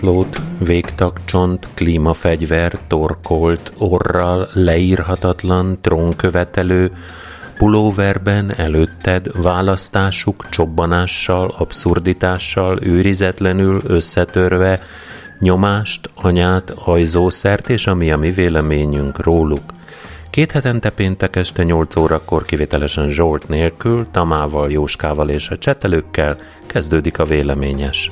zászlót, végtagcsont, klímafegyver, torkolt, orral, leírhatatlan, trónkövetelő, pulóverben előtted választásuk csobbanással, abszurditással, őrizetlenül összetörve, nyomást, anyát, ajzószert és ami a mi véleményünk róluk. Két hetente péntek este 8 órakor kivételesen Zsolt nélkül, Tamával, Jóskával és a csetelőkkel kezdődik a véleményes.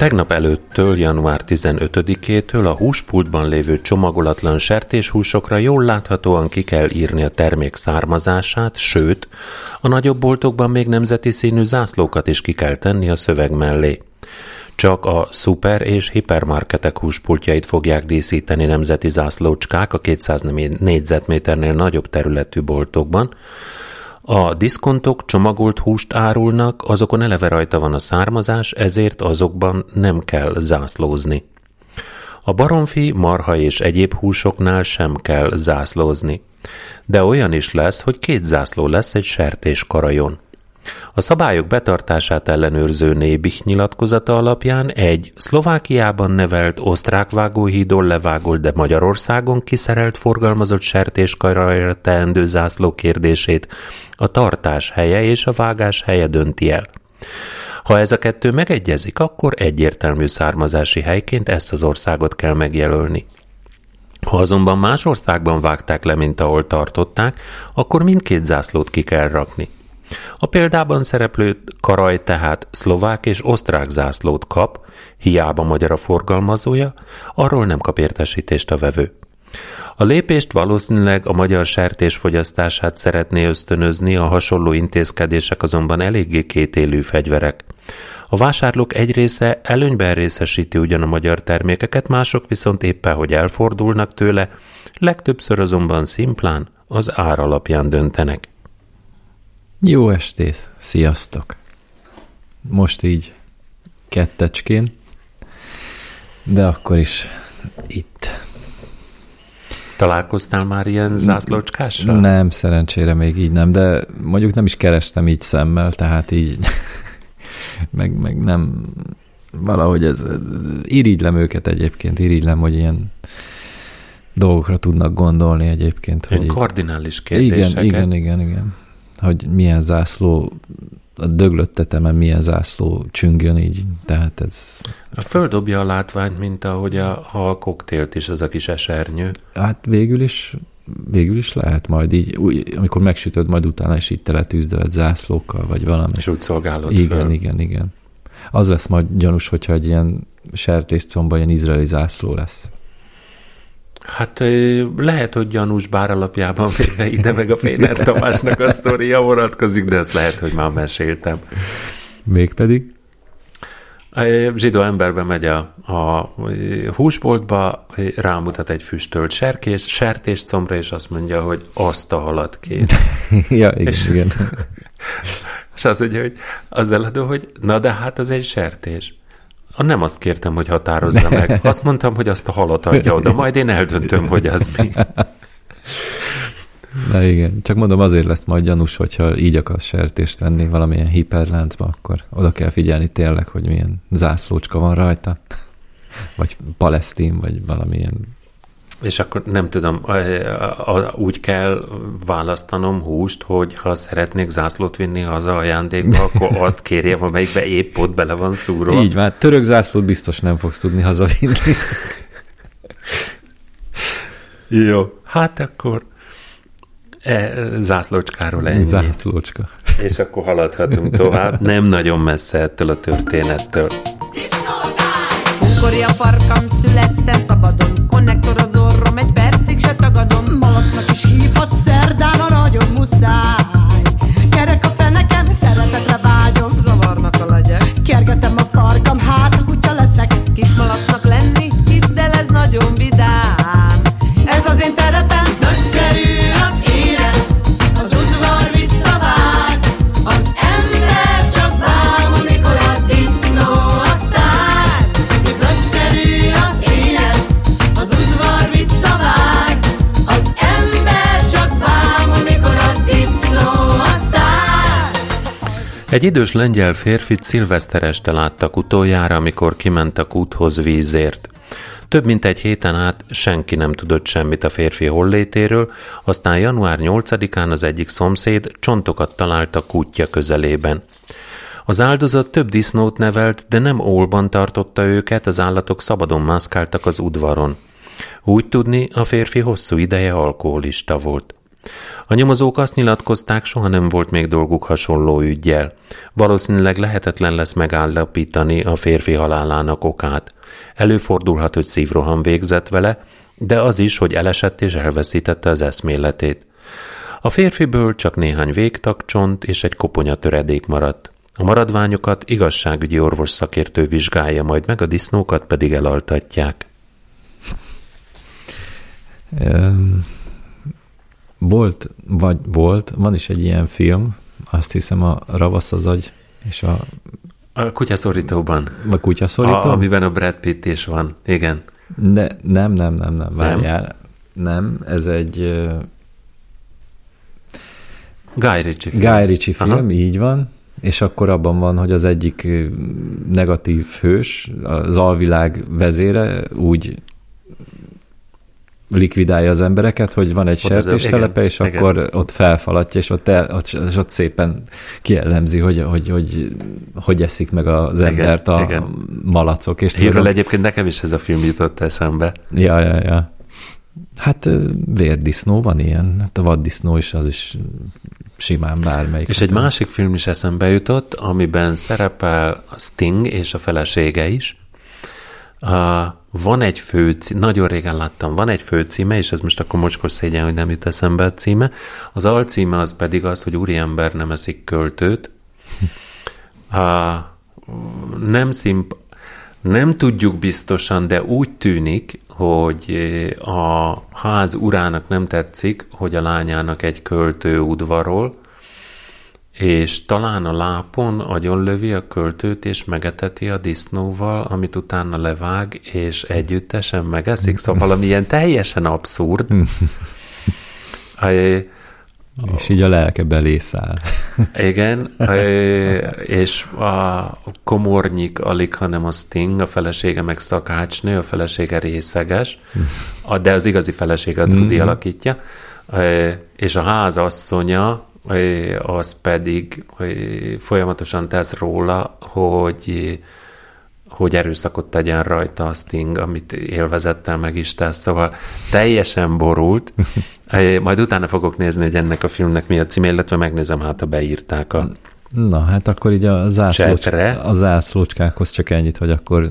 Tegnap előttől, január 15-től a húspultban lévő csomagolatlan sertéshúsokra jól láthatóan ki kell írni a termék származását, sőt, a nagyobb boltokban még nemzeti színű zászlókat is ki kell tenni a szöveg mellé. Csak a szuper és hipermarketek húspultjait fogják díszíteni nemzeti zászlócskák a 200 négyzetméternél nagyobb területű boltokban, a diszkontok csomagolt húst árulnak, azokon eleve rajta van a származás, ezért azokban nem kell zászlózni. A baromfi, marha és egyéb húsoknál sem kell zászlózni. De olyan is lesz, hogy két zászló lesz egy sertés karajon. A szabályok betartását ellenőrző Nébich nyilatkozata alapján egy Szlovákiában nevelt osztrák vágóhídon levágolt, de Magyarországon kiszerelt forgalmazott sertéskajra teendő zászló kérdését a tartás helye és a vágás helye dönti el. Ha ez a kettő megegyezik, akkor egyértelmű származási helyként ezt az országot kell megjelölni. Ha azonban más országban vágták le, mint ahol tartották, akkor mindkét zászlót ki kell rakni. A példában szereplő karaj tehát szlovák és osztrák zászlót kap, hiába magyar a forgalmazója, arról nem kap értesítést a vevő. A lépést valószínűleg a magyar sertés fogyasztását szeretné ösztönözni, a hasonló intézkedések azonban eléggé kétélű fegyverek. A vásárlók egy része előnyben részesíti ugyan a magyar termékeket, mások viszont éppen, hogy elfordulnak tőle, legtöbbször azonban szimplán az ár alapján döntenek. Jó estét, sziasztok! Most így kettecskén, de akkor is itt. Találkoztál már ilyen zászlócskással? Nem, szerencsére még így nem, de mondjuk nem is kerestem így szemmel, tehát így meg, meg nem valahogy ez, irigylem őket egyébként, irigylem, hogy ilyen dolgokra tudnak gondolni egyébként. Ilyen hogy kardinális kérdéseket. Igen, igen, igen, igen hogy milyen zászló, a döglött tetemen milyen zászló csüngjön így, tehát ez... A földobja a látványt, mint ahogy a, a koktélt is, az a kis esernyő. Hát végül is, végül is lehet majd így, úgy, amikor megsütöd, majd utána is így teletűzdeled zászlókkal, vagy valami. És úgy szolgálod Igen, föl. igen, igen. Az lesz majd gyanús, hogyha egy ilyen sertéscomba ilyen izraeli zászló lesz. Hát lehet, hogy gyanús bár alapjában véve ide meg a Féner Tamásnak a sztoria vonatkozik, de ezt lehet, hogy már meséltem. Mégpedig? Zsidó emberbe megy a, a húsboltba, rámutat egy füstölt serkés, sertés combra, és azt mondja, hogy azt a halat két. ja, igen, és, igen. És azt mondja, hogy az eladó, hogy na de hát az egy sertés. A nem azt kértem, hogy határozza meg. Azt mondtam, hogy azt a halat adja oda, majd én eldöntöm, hogy az mi. Na igen, csak mondom, azért lesz majd gyanús, hogyha így akarsz sertést venni valamilyen hiperláncba, akkor oda kell figyelni tényleg, hogy milyen zászlócska van rajta, vagy palesztin, vagy valamilyen és akkor nem tudom, úgy kell választanom húst, hogy ha szeretnék zászlót vinni haza ajándékba, akkor azt kérjem, amelyikbe épp ott bele van szúrva. Így van, török zászlót biztos nem fogsz tudni hazavinni. Jó, hát akkor e, zászlócskáról ennyi. Zászlócska. És akkor haladhatunk tovább. Nem nagyon messze ettől a történettől. Mikor a farkam születtem szabadon, konnektor percig se tagadom malacnak is hívhat szerdán, a nagyon muszáj. Kerek a fenekem, szeretetre vágyom, zavarnak a legyek. Kergetem a farkam, Egy idős lengyel férfit szilveszter este láttak utoljára, amikor kimentek úthoz vízért. Több mint egy héten át senki nem tudott semmit a férfi hollétéről, aztán január 8-án az egyik szomszéd csontokat talált a kutya közelében. Az áldozat több disznót nevelt, de nem ólban tartotta őket, az állatok szabadon mászkáltak az udvaron. Úgy tudni, a férfi hosszú ideje alkoholista volt. A nyomozók azt nyilatkozták, soha nem volt még dolguk hasonló ügyjel. Valószínűleg lehetetlen lesz megállapítani a férfi halálának okát. Előfordulhat, hogy szívroham végzett vele, de az is, hogy elesett és elveszítette az eszméletét. A férfiből csak néhány végtagcsont és egy koponya töredék maradt. A maradványokat igazságügyi orvos szakértő vizsgálja majd meg, a disznókat pedig elaltatják. Öm, Volt, vagy volt, van is egy ilyen film, azt hiszem a Ravasz az agy és a, A kutyaszorítóban, a kutyaszorító. a, amiben a Brad Pitt is van. Igen. De nem, nem, nem, nem, várjál. Nem, ez egy Guy Ritchie film. Guy Ritchie film, Aha. így van, és akkor abban van, hogy az egyik negatív hős, az alvilág vezére úgy likvidálja az embereket, hogy van egy Oda- sertéstelepe, és igen. akkor ott felfalatja, és ott, el, ott, és ott szépen kiellemzi, hogy, hogy, hogy, hogy eszik meg az Igen, embert a igen. malacok. És Hírről tudom, egyébként nekem is ez a film jutott eszembe. Ja, ja, ja. Hát vérdisznó van ilyen, hát a vaddisznó is, az is simán bármelyik. És egy másik film is eszembe jutott, amiben szerepel a Sting és a felesége is. Van egy fő nagyon régen láttam, van egy fő címe, és ez most akkor mocskos szégyen, hogy nem jut eszembe a címe. Az alcíme az pedig az, hogy úriember nem eszik költőt. Uh, nem szimp nem tudjuk biztosan, de úgy tűnik, hogy a ház urának nem tetszik, hogy a lányának egy költő udvarol, és talán a lápon agyonlövi a költőt, és megeteti a disznóval, amit utána levág, és együttesen megeszik, szóval valami ilyen teljesen abszurd. És így a lelke belészáll. igen, és a komornyik alig, hanem a Sting, a felesége meg szakácsnő, a felesége részeges, de az igazi felesége a Trudy alakítja, Ö, és a házasszonya az pedig folyamatosan tesz róla, hogy hogy erőszakot tegyen rajta a Sting, amit élvezettel meg is tesz, szóval teljesen borult. Majd utána fogok nézni, hogy ennek a filmnek mi a címe, illetve megnézem, hát ha beírták a... Na, hát akkor így a, zászlócs, a zászlócskákhoz csak ennyit, hogy akkor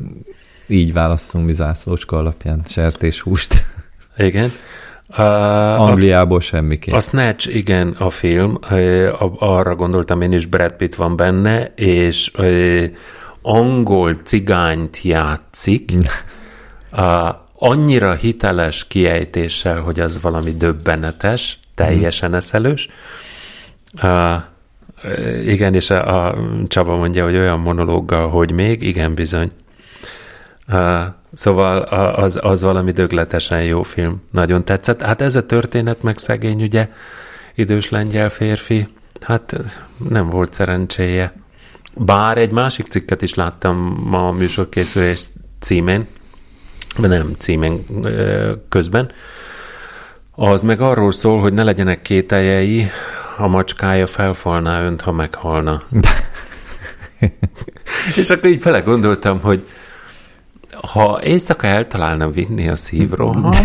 így válasszunk mi zászlócska alapján sertéshúst. Igen. A, Angliából semmiképp. a Snatch, igen, a film, a- arra gondoltam én is, Brad Pitt van benne, és angol cigányt játszik, uh, annyira hiteles kiejtéssel, hogy az valami döbbenetes, teljesen eszelős. Uh, igen, és a, a Csaba mondja, hogy olyan monológgal, hogy még, igen, bizony. Uh, szóval az, az valami dögletesen jó film. Nagyon tetszett. Hát ez a történet, meg szegény, ugye, idős lengyel férfi, hát nem volt szerencséje. Bár egy másik cikket is láttam ma a műsorkészülés címén, nem címén közben, az meg arról szól, hogy ne legyenek kételjei, a macskája felfalná önt, ha meghalna. És akkor így belegondoltam, hogy ha éjszaka eltalálna vinni a szívroham,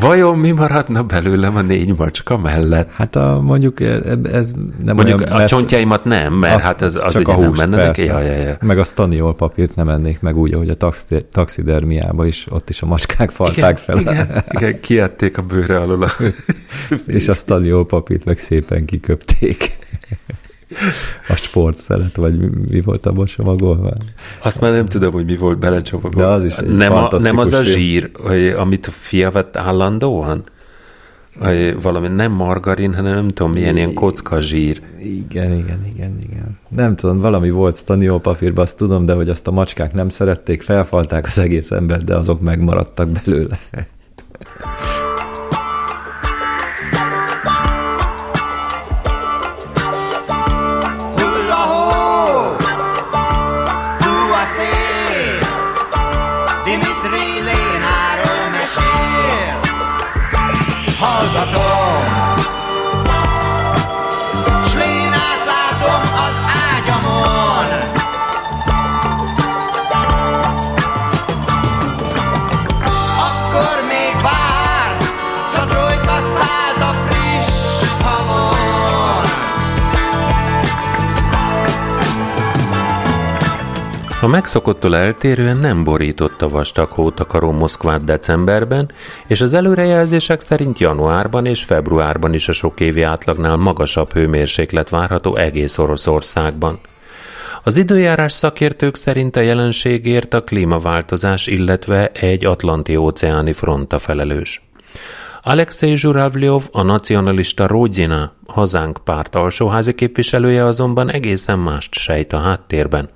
Vajon mi maradna belőlem a négy macska mellett? Hát a, mondjuk ez, ez nem Mondjuk olyan a messze- csontjaimat nem, mert Azt hát az, az csak ugye a nem húst, menne neki. Ja, ja, ja. Meg a staniol papírt nem ennék meg úgy, ahogy a taxi, taxidermiába is, ott is a macskák falták fel. igen, igen, kiették a bőre alól a... És a staniol papírt meg szépen kiköpték. A sportszelet, vagy mi, volt abban csomagolva? Azt már nem tudom, hogy mi volt belecsomagolva. De az is egy nem, a, nem az a zsír, hogy- amit a fia vett állandóan? Hogy Valami nem margarin, hanem nem tudom, milyen ilyen kocka zsír. Igen, igen, igen, igen. Nem tudom, valami volt staniol papírban, azt tudom, de hogy azt a macskák nem szerették, felfalták az egész embert, de azok megmaradtak belőle. A megszokottól eltérően nem borította vastag hótakaró Moszkvát decemberben, és az előrejelzések szerint januárban és februárban is a sok évi átlagnál magasabb hőmérséklet várható egész Oroszországban. Az időjárás szakértők szerint a jelenségért a klímaváltozás, illetve egy atlanti-óceáni fronta felelős. Alexei Zsuravlyov, a nacionalista Rodzina, hazánk párt alsóházi képviselője azonban egészen mást sejt a háttérben.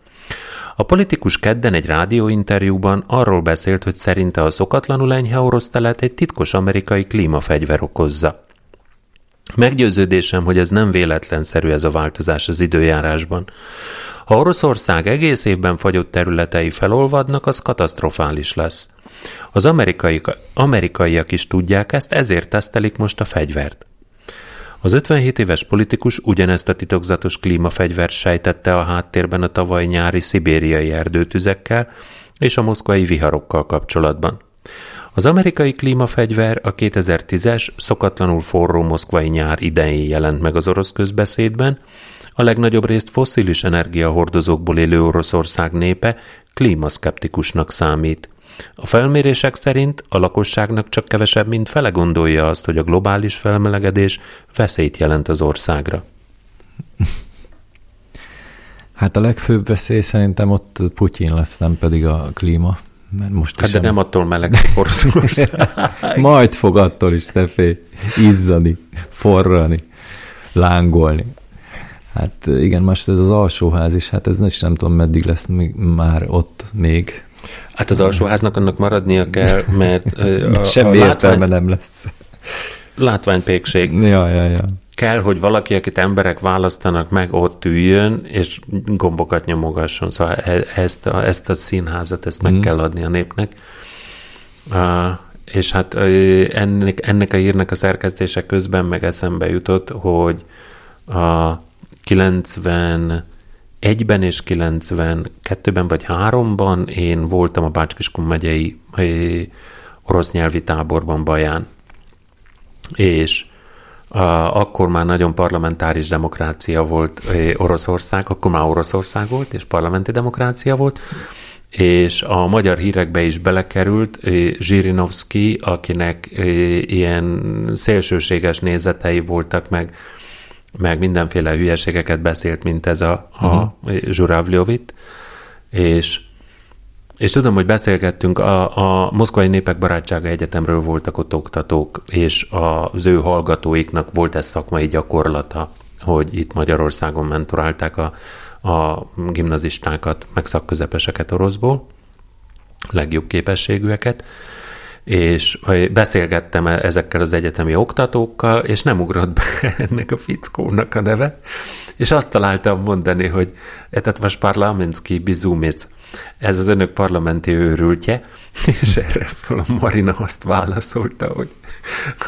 A politikus kedden egy rádióinterjúban arról beszélt, hogy szerinte a szokatlanul enyhe orosz telet egy titkos amerikai klímafegyver okozza. Meggyőződésem, hogy ez nem véletlenszerű ez a változás az időjárásban. Ha Oroszország egész évben fagyott területei felolvadnak, az katasztrofális lesz. Az amerikai, amerikaiak is tudják ezt, ezért tesztelik most a fegyvert. Az 57 éves politikus ugyanezt a titokzatos klímafegyvert sejtette a háttérben a tavaly nyári szibériai erdőtüzekkel és a moszkvai viharokkal kapcsolatban. Az amerikai klímafegyver a 2010-es, szokatlanul forró moszkvai nyár idején jelent meg az orosz közbeszédben, a legnagyobb részt fosszilis energiahordozókból élő Oroszország népe klímaszkeptikusnak számít. A felmérések szerint a lakosságnak csak kevesebb, mint fele gondolja azt, hogy a globális felmelegedés veszélyt jelent az országra. Hát a legfőbb veszély szerintem ott Putyin lesz, nem pedig a klíma. Mert most Hát is de nem attól melegszik Oroszország. Majd fog attól is, te félj, izzani, forrani, lángolni. Hát igen, most ez az alsóház is, hát ez is nem tudom, meddig lesz még, már ott még. Hát az alsóháznak annak maradnia kell, mert a, Semmi a értelme látvány, nem lesz. látványpékség. Ja, ja, ja. Kell, hogy valaki, akit emberek választanak meg, ott üljön, és gombokat nyomogasson. Szóval e- ezt a, ezt a színházat, ezt meg Mhm. kell adni a népnek. Uh, és hát ennek, ennek a írnek a szerkesztése közben meg eszembe jutott, hogy a 91-ben és 92-ben vagy 3-ban én voltam a Bácskiskun megyei ö, orosz nyelvi táborban Baján. És a, akkor már nagyon parlamentáris demokrácia volt ö, Oroszország, akkor már Oroszország volt, és parlamenti demokrácia volt, és a magyar hírekbe is belekerült Zsirinovszki, akinek ilyen szélsőséges nézetei voltak, meg, meg mindenféle hülyeségeket beszélt, mint ez a, a Zsuravljovit, és és tudom, hogy beszélgettünk, a, a Moszkvai Népek Barátsága Egyetemről voltak ott oktatók, és az ő hallgatóiknak volt ez szakmai gyakorlata, hogy itt Magyarországon mentorálták a, a gimnazistákat, meg szakközepeseket oroszból, legjobb képességűeket, és beszélgettem e- ezekkel az egyetemi oktatókkal, és nem ugrott be ennek a fickónak a neve, és azt találtam mondani, hogy etet vas parlamentski bizumic, ez az önök parlamenti őrültje, és erre a Marina azt válaszolta, hogy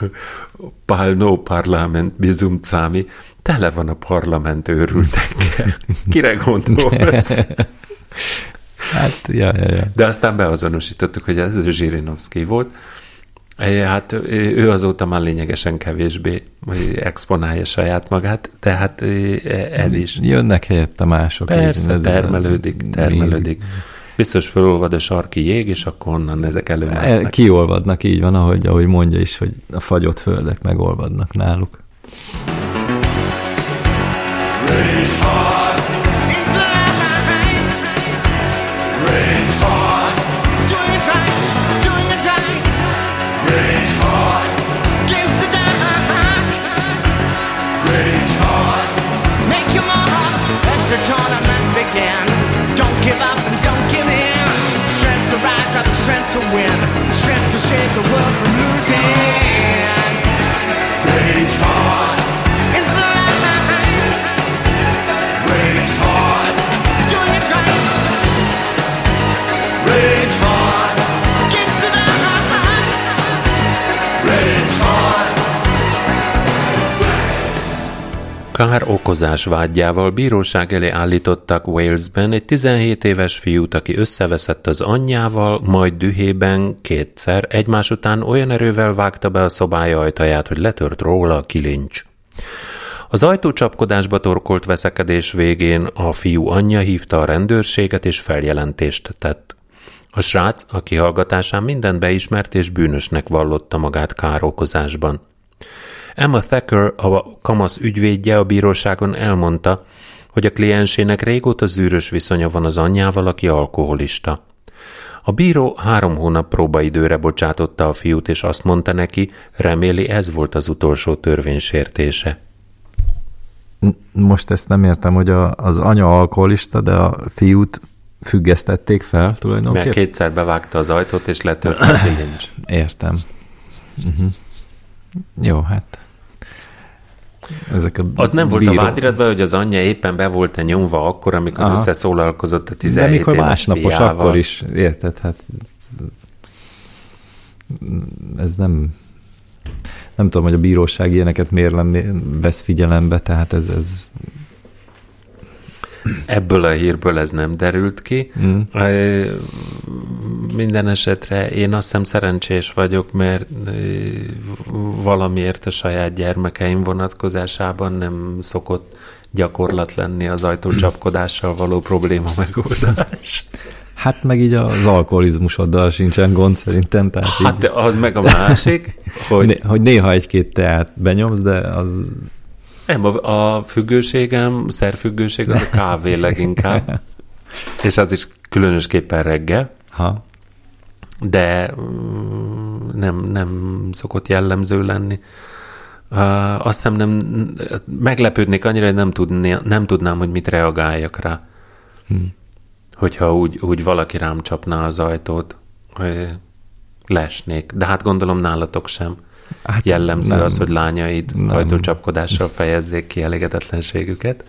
palno parlament bizumcámi, tele van a parlament őrültekkel. Kire gondolsz? Hát, ja, ja, ja. De aztán beazonosítottuk, hogy ez Zsirinovszki volt. É, Hát ő azóta már lényegesen kevésbé exponálja saját magát, tehát ez is. Jönnek helyette mások. Persze, Ez- termelődik, termelődik. Biztos felolvad a sarki jég, és akkor onnan ezek E, előmásznak. Kiolvadnak, így van, ahogy, ahogy mondja is, hogy a fagyott földek megolvadnak náluk. To win, strength to save the world from losing. Kár okozás vágyával bíróság elé állítottak Walesben egy 17 éves fiút, aki összeveszett az anyjával, majd dühében kétszer egymás után olyan erővel vágta be a szobája ajtaját, hogy letört róla a kilincs. Az ajtócsapkodásba torkolt veszekedés végén a fiú anyja hívta a rendőrséget és feljelentést tett. A srác a kihallgatásán mindent beismert és bűnösnek vallotta magát károkozásban. Emma Thacker, a kamasz ügyvédje a bíróságon elmondta, hogy a kliensének régóta zűrös viszonya van az anyjával, aki alkoholista. A bíró három hónap próbaidőre bocsátotta a fiút, és azt mondta neki, reméli ez volt az utolsó törvénysértése. Most ezt nem értem, hogy a, az anya alkoholista, de a fiút függesztették fel Mert tulajdonképpen. kétszer bevágta az ajtót, és letört a kilincs. Értem. Uh-huh. Jó, hát. Ezek a Az nem volt bíró- a vádiratban, hogy az anyja éppen be volt-e nyomva akkor, amikor Aha. összeszólalkozott a De 17 mikor éves másnapos, fiával. akkor is, érted? Hát ez, ez nem nem tudom, hogy a bíróság ilyeneket miért nem vesz figyelembe, tehát ez, ez Ebből a hírből ez nem derült ki. Mm. Minden esetre én azt hiszem szerencsés vagyok, mert valamiért a saját gyermekeim vonatkozásában nem szokott gyakorlat lenni az ajtócsapkodással való probléma megoldás. hát meg így az alkoholizmusoddal sincsen gond szerintem, tehát Hát így, de az meg a másik, hogy né, hogy néha egy-két teát benyomsz, de az nem, a, a függőségem, szerfüggőség az a kávé leginkább, és az is különösképpen reggel. ha, de mm, nem, nem szokott jellemző lenni. Uh, azt hiszem nem, meglepődnék annyira, hogy nem, tudné, nem tudnám, hogy mit reagáljak rá. Hmm. Hogyha úgy, úgy valaki rám csapná az ajtót, hogy lesnék. De hát gondolom nálatok sem. Hát Jellemző nem. az, hogy lányaid ajtócsapkodással fejezzék ki elégedetlenségüket.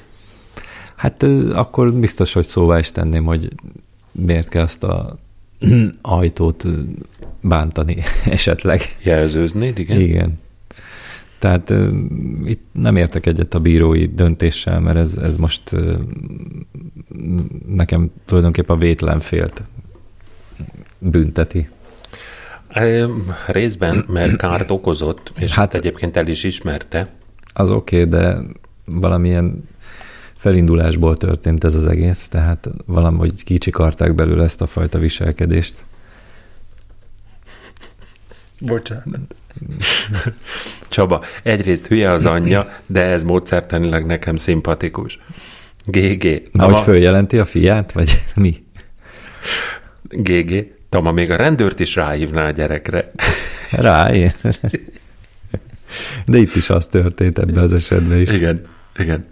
Hát akkor biztos, hogy szóvá is tenném, hogy miért kell azt a ajtót bántani esetleg. Jelzőznéd, igen? Igen. Tehát itt nem értek egyet a bírói döntéssel, mert ez, ez most nekem tulajdonképpen a vétlen félt bünteti. Részben, mert kárt okozott, és hát, Hát- ezt egyébként el is ismerte. Az oké, okay, de valamilyen felindulásból történt ez az egész, tehát valahogy kicsikarták belőle ezt a fajta viselkedést. Bocsánat. Csaba, egyrészt hülye az anyja, de ez módszertanilag nekem szimpatikus. GG. Na, hogy följelenti a fiát, vagy mi? GG. Tama, még a rendőrt is ráhívná a gyerekre. Rá, én. De itt is az történt ebben az esetben is. Igen, igen.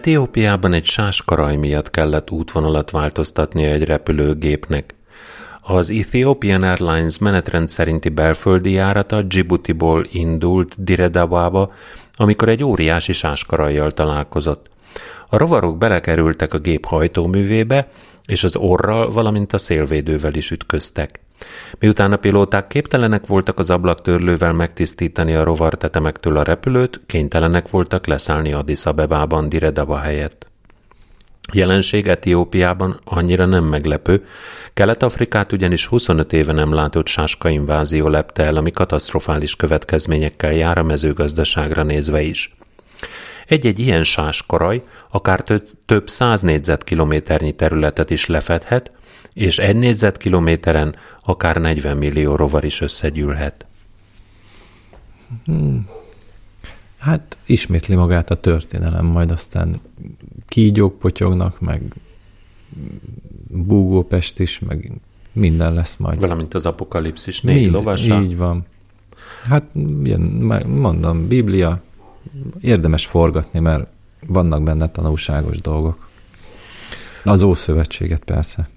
Etiópiában egy sáskaraj miatt kellett útvonalat változtatnia egy repülőgépnek. Az Ethiopian Airlines menetrend szerinti belföldi járata Djibouti-ból indult Diredabába, amikor egy óriási sáskarajjal találkozott. A rovarok belekerültek a gép hajtóművébe, és az orral, valamint a szélvédővel is ütköztek. Miután a pilóták képtelenek voltak az ablaktörlővel megtisztítani a rovar tetemektől a repülőt, kénytelenek voltak leszállni Addis Abebában Diredaba helyett. Jelenség Etiópiában annyira nem meglepő, Kelet-Afrikát ugyanis 25 éve nem látott sáska invázió lepte el, ami katasztrofális következményekkel jár a mezőgazdaságra nézve is. Egy-egy ilyen sáskaraj akár több száz négyzetkilométernyi területet is lefedhet, és egy négyzetkilométeren akár 40 millió rovar is összegyűlhet. Hmm. Hát ismétli magát a történelem, majd aztán kígyók potyognak, meg búgópest is, meg minden lesz majd. Valamint az apokalipszis négy Mind, lovasa. Így van. Hát ilyen, mondom, Biblia, érdemes forgatni, mert vannak benne tanulságos dolgok. Az Ószövetséget persze.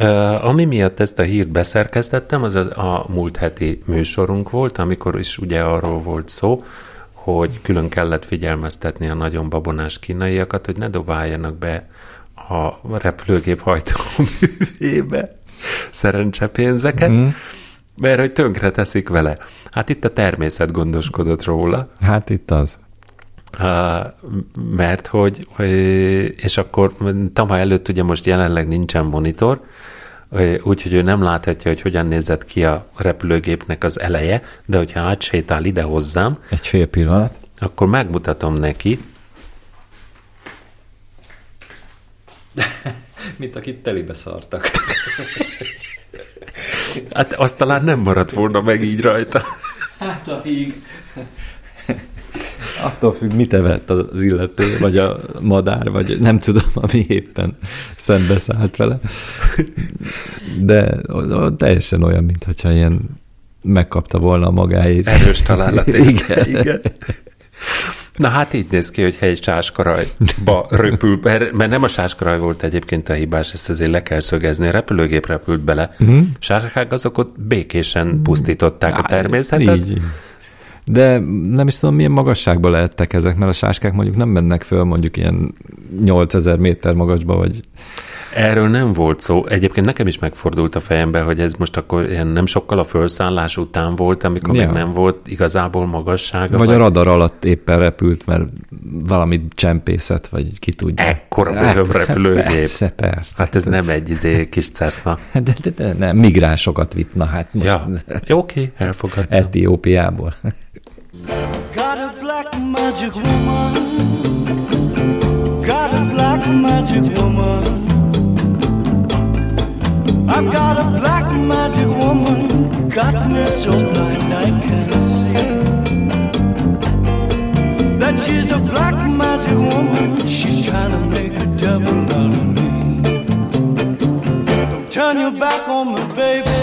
Uh, ami miatt ezt a hírt beszerkesztettem, az a, a múlt heti műsorunk volt, amikor is ugye arról volt szó, hogy külön kellett figyelmeztetni a nagyon babonás kínaiakat, hogy ne dobáljanak be a repülőgép hajtóművébe szerencsepénzeket, mm. mert hogy tönkre teszik vele. Hát itt a természet gondoskodott róla. Hát itt az. Uh, mert hogy, és akkor Tama előtt ugye most jelenleg nincsen monitor, úgyhogy ő nem láthatja, hogy hogyan nézett ki a repülőgépnek az eleje, de hogyha átsétál ide hozzám, egy fél pillanat, akkor megmutatom neki. Mint akit telibe szartak. hát azt talán nem maradt volna meg így rajta. Hát a híg. Attól függ, mit evett az illető, vagy a madár, vagy nem tudom, ami éppen szembeszállt vele. De teljesen olyan, mintha ilyen megkapta volna a magáit. Erős találat. igen. igen. Na hát így néz ki, hogy egy sáskarajba röpül, mert nem a sáskaraj volt egyébként a hibás, ezt azért le kell szögezni, a repülőgép repült bele. Uh-huh. Sáskák azok ott békésen pusztították a természetet. Így. De nem is tudom, milyen magasságban lehettek ezek, mert a sáskák mondjuk nem mennek föl mondjuk ilyen 8000 méter magasba, vagy... Erről nem volt szó. Egyébként nekem is megfordult a fejembe, hogy ez most akkor ilyen nem sokkal a felszállás után volt, amikor ja. még nem volt igazából magassága. Vagy, vagy a radar alatt éppen repült, mert valami csempészet, vagy ki tudja. Ekkora bőhöm repülőgép. Persze, persze. Hát ez nem egy izé, kis Cessna. De, de, de, nem, migránsokat vitt, na hát most. Ja. Oké, okay, elfogadom. Etiópiából. Got a black magic woman. Got a black magic woman. I've got a black magic woman. Got me so blind I can't see. That she's a black magic woman. She's trying to make a devil out of me. Don't turn your back on me, baby.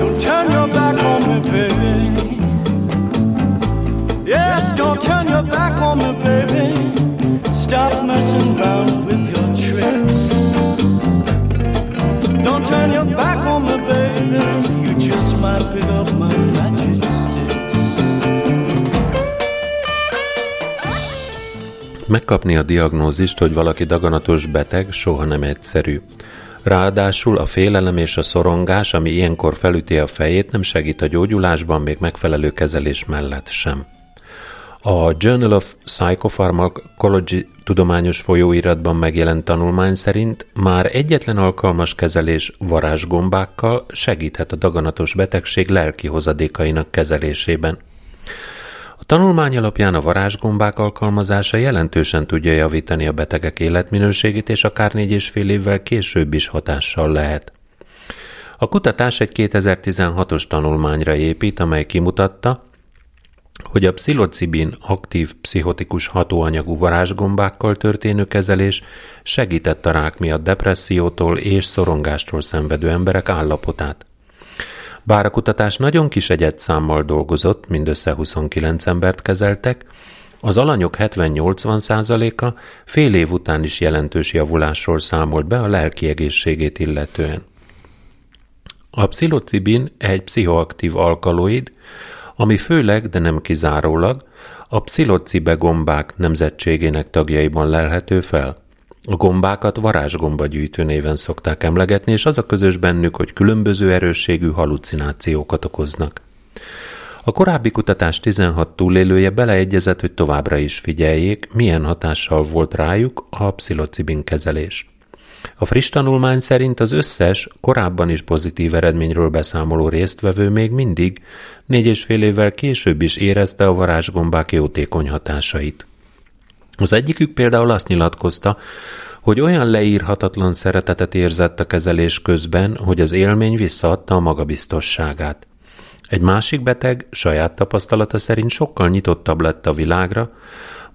Don't turn your back on me, baby. Yes, don't turn your back on me, baby. Stop messing around with your tricks. Don't turn your back on me, baby. You just might pick up my magic sticks. Megkapni a diagnózist, hogy valaki daganatos beteg, soha nem egyszerű. Ráadásul a félelem és a szorongás, ami ilyenkor felüti a fejét, nem segít a gyógyulásban, még megfelelő kezelés mellett sem. A Journal of Psychopharmacology tudományos folyóiratban megjelent tanulmány szerint már egyetlen alkalmas kezelés varázsgombákkal segíthet a daganatos betegség lelki hozadékainak kezelésében. A tanulmány alapján a varázsgombák alkalmazása jelentősen tudja javítani a betegek életminőségét, és akár négy és fél évvel később is hatással lehet. A kutatás egy 2016-os tanulmányra épít, amely kimutatta, hogy a pszilocibin aktív pszichotikus hatóanyagú varázsgombákkal történő kezelés segített a rák miatt depressziótól és szorongástól szenvedő emberek állapotát. Bár a kutatás nagyon kis egyet számmal dolgozott, mindössze 29 embert kezeltek, Az alanyok 70-80%-a fél év után is jelentős javulásról számolt be a lelki egészségét illetően. A pszilocibin egy pszichoaktív alkaloid, ami főleg, de nem kizárólag, a pszilocibe gombák nemzetségének tagjaiban lelhető fel. A gombákat varázsgomba gyűjtő néven szokták emlegetni, és az a közös bennük, hogy különböző erősségű halucinációkat okoznak. A korábbi kutatás 16 túlélője beleegyezett, hogy továbbra is figyeljék, milyen hatással volt rájuk a pszilocibin kezelés. A friss tanulmány szerint az összes, korábban is pozitív eredményről beszámoló résztvevő még mindig négy és fél évvel később is érezte a varázsgombák jótékony hatásait. Az egyikük például azt nyilatkozta, hogy olyan leírhatatlan szeretetet érzett a kezelés közben, hogy az élmény visszaadta a magabiztosságát. Egy másik beteg saját tapasztalata szerint sokkal nyitottabb lett a világra,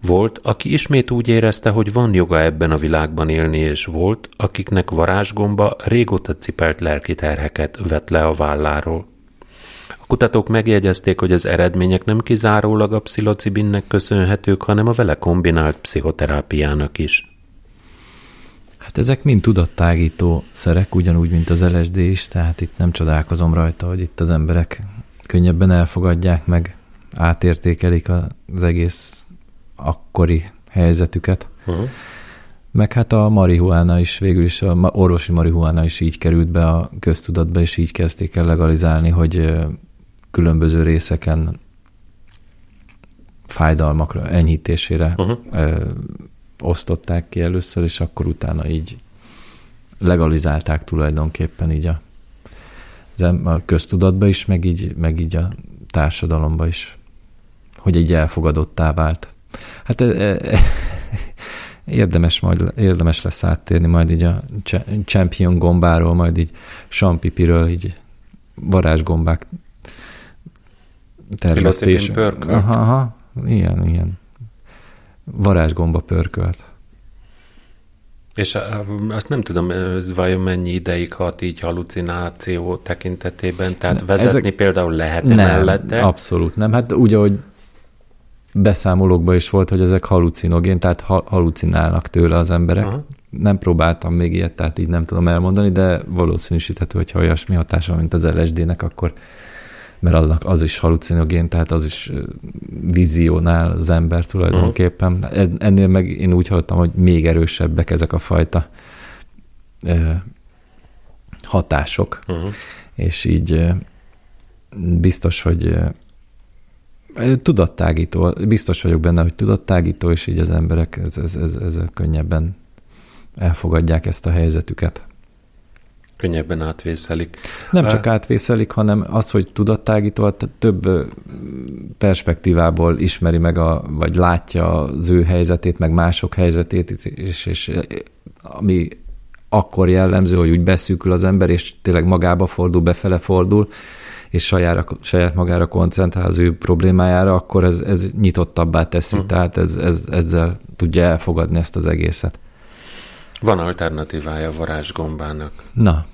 volt, aki ismét úgy érezte, hogy van joga ebben a világban élni, és volt, akiknek varázsgomba régóta cipelt lelki terheket vett le a válláról. A kutatók megjegyezték, hogy az eredmények nem kizárólag a pszilocibinnek köszönhetők, hanem a vele kombinált pszichoterápiának is. Hát ezek mind tudattágító szerek, ugyanúgy, mint az LSD is, tehát itt nem csodálkozom rajta, hogy itt az emberek könnyebben elfogadják meg, átértékelik az egész akkori helyzetüket. Uh-huh. Meg hát a marihuána is, végül is a orvosi marihuána is így került be a köztudatba, és így kezdték el legalizálni, hogy különböző részeken fájdalmakra, enyhítésére uh-huh. ö, osztották ki először, és akkor utána így legalizálták tulajdonképpen így a, a köztudatba is, meg így, meg így a társadalomba is, hogy egy elfogadottá vált. Hát e, e, érdemes, majd, érdemes lesz áttérni majd így a Champion gombáról, majd így Sampipiről, így varázsgombák termesztés. Aha, aha, ilyen, ilyen. Varázsgomba pörkölt. És azt nem tudom, ez vajon mennyi ideig hat így halucináció tekintetében, tehát ne, vezetni ezek... például lehet nem, mellette? abszolút nem. Hát úgy, ahogy beszámolókban is volt, hogy ezek halucinogén, tehát ha- halucinálnak tőle az emberek. Aha. Nem próbáltam még ilyet, tehát így nem tudom elmondani, de valószínűsíthető, hogy ha olyasmi hatása, mint az LSD-nek, akkor mert az, az is halucinogén, tehát az is vizionál az ember tulajdonképpen. Uh-huh. Ennél meg én úgy hallottam, hogy még erősebbek ezek a fajta hatások, uh-huh. és így biztos, hogy tudattágító, biztos vagyok benne, hogy tudattágító, és így az emberek ez, ez, ez, ez könnyebben elfogadják ezt a helyzetüket. Könnyebben átvészelik. Nem csak átvészelik, hanem az, hogy tudattágító, több perspektívából ismeri meg, a, vagy látja az ő helyzetét, meg mások helyzetét, és, és ami akkor jellemző, hogy úgy beszűkül az ember, és tényleg magába fordul, befele fordul, és saját, saját magára koncentrál az ő problémájára, akkor ez, ez nyitottabbá teszi, uh-huh. tehát ez, ez, ezzel tudja elfogadni ezt az egészet. Van alternatívája a varázsgombának. Na.